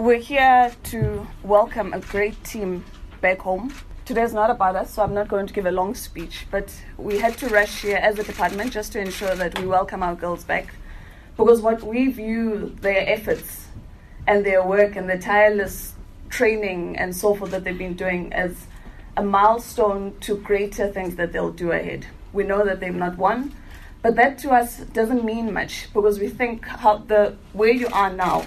We're here to welcome a great team back home. Today's not about us, so I'm not going to give a long speech, but we had to rush here as a department just to ensure that we welcome our girls back. Because what we view their efforts and their work and their tireless training and so forth that they've been doing as a milestone to greater things that they'll do ahead. We know that they've not won, but that to us doesn't mean much because we think how the where you are now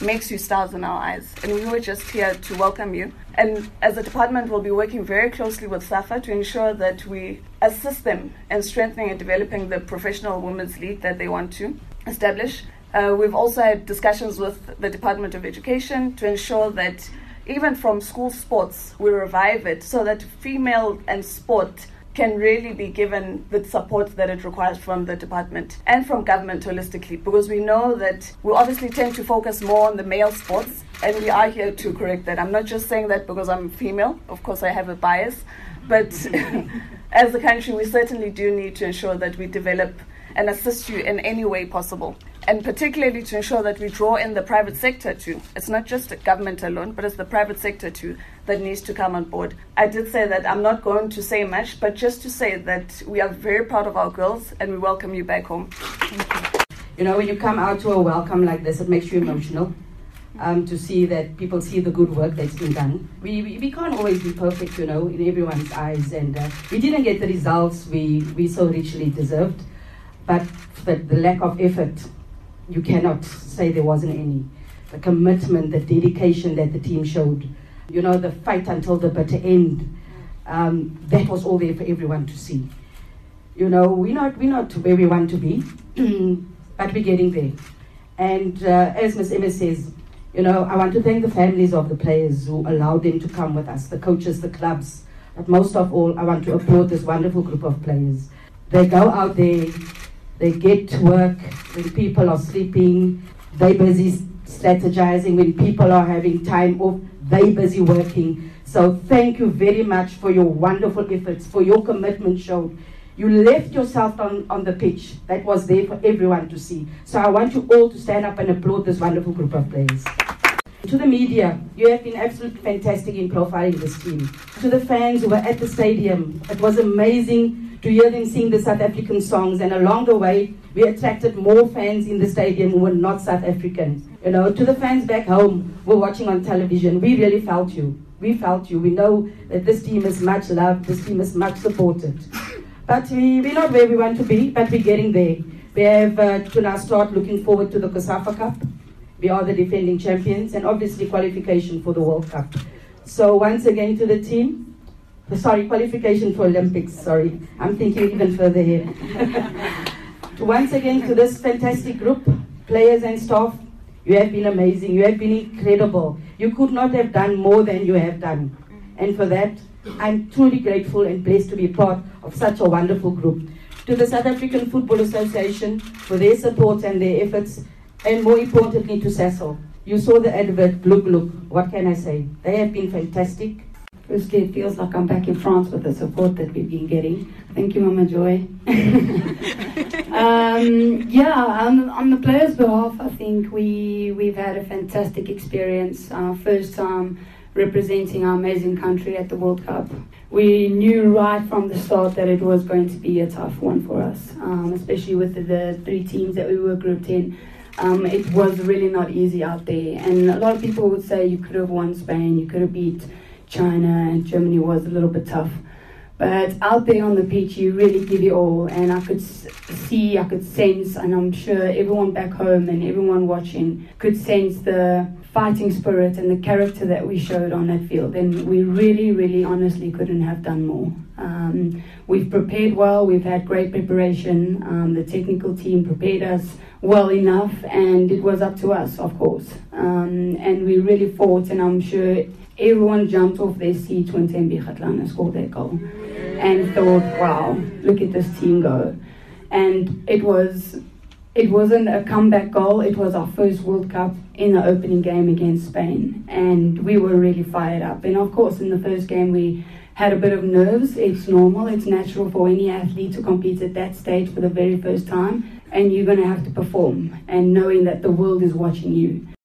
makes you stars in our eyes. And we were just here to welcome you. And as a department, we'll be working very closely with SAFA to ensure that we assist them in strengthening and developing the professional women's league that they want to establish. Uh, we've also had discussions with the Department of Education to ensure that even from school sports, we revive it so that female and sport can really be given the support that it requires from the department and from government holistically because we know that we obviously tend to focus more on the male sports and we are here to correct that. I'm not just saying that because I'm female, of course, I have a bias, but as a country, we certainly do need to ensure that we develop and assist you in any way possible. And particularly to ensure that we draw in the private sector too. It's not just the government alone, but it's the private sector too that needs to come on board. I did say that I'm not going to say much, but just to say that we are very proud of our girls and we welcome you back home. You know, when you come out to a welcome like this, it makes you emotional. Um, to see that people see the good work that's been done. We, we, we can't always be perfect, you know, in everyone's eyes, and uh, we didn't get the results we, we so richly deserved. But the, the lack of effort, you cannot say there wasn't any. The commitment, the dedication that the team showed, you know, the fight until the bitter end, um, that was all there for everyone to see. You know, we're not, we're not where we want to be, but we're getting there. And uh, as Ms. Emma says, you know, I want to thank the families of the players who allowed them to come with us, the coaches, the clubs. But most of all, I want to applaud this wonderful group of players. They go out there, they get to work when people are sleeping, they busy strategizing when people are having time off, they busy working. So thank you very much for your wonderful efforts, for your commitment showed. You left yourself on, on the pitch that was there for everyone to see. So I want you all to stand up and applaud this wonderful group of players. To the media, you have been absolutely fantastic in profiling this team. To the fans who were at the stadium, it was amazing to hear them sing the South African songs, and along the way, we attracted more fans in the stadium who were not South Africans. You know, to the fans back home who were watching on television, we really felt you. We felt you. We know that this team is much loved, this team is much supported. But we, we're not where we want to be, but we're getting there. We have uh, to now start looking forward to the COSAFA Cup. We are the defending champions, and obviously qualification for the World Cup. So once again to the team, sorry, qualification for Olympics, sorry. I'm thinking even further here. once again to this fantastic group, players and staff, you have been amazing. You have been incredible. You could not have done more than you have done. And for that, I'm truly grateful and blessed to be part of such a wonderful group. To the South African Football Association for their support and their efforts, and more importantly to Sasol. You saw the advert, look, look, what can I say? They have been fantastic. Firstly, it feels like I'm back in France with the support that we've been getting. Thank you, Mama Joy. um, yeah, on, on, the players' behalf, I think we, we've had a fantastic experience. Our first time representing our amazing country at the World Cup. We knew right from the start that it was going to be a tough one for us, um, especially with the, the, three teams that we were grouped in. Um, it was really not easy out there, and a lot of people would say you could have won Spain, you could have beat China, and Germany was a little bit tough. But out there on the pitch, you really give it all, and I could see, I could sense, and I'm sure everyone back home and everyone watching could sense the fighting spirit and the character that we showed on that field. And we really, really honestly couldn't have done more. Um, we've prepared well, we've had great preparation. Um, the technical team prepared us well enough, and it was up to us, of course. Um, and we really fought, and I'm sure everyone jumped off their seat when Thembi Kgatlana scored that goal and thought, wow, look at this team go. And it was it wasn't a comeback goal, it was our first World Cup in the opening game against Spain. And we were really fired up. And of course in the first game we had a bit of nerves. It's normal, it's natural for any athlete to compete at that stage for the very first time. And you're gonna have to perform and knowing that the world is watching you.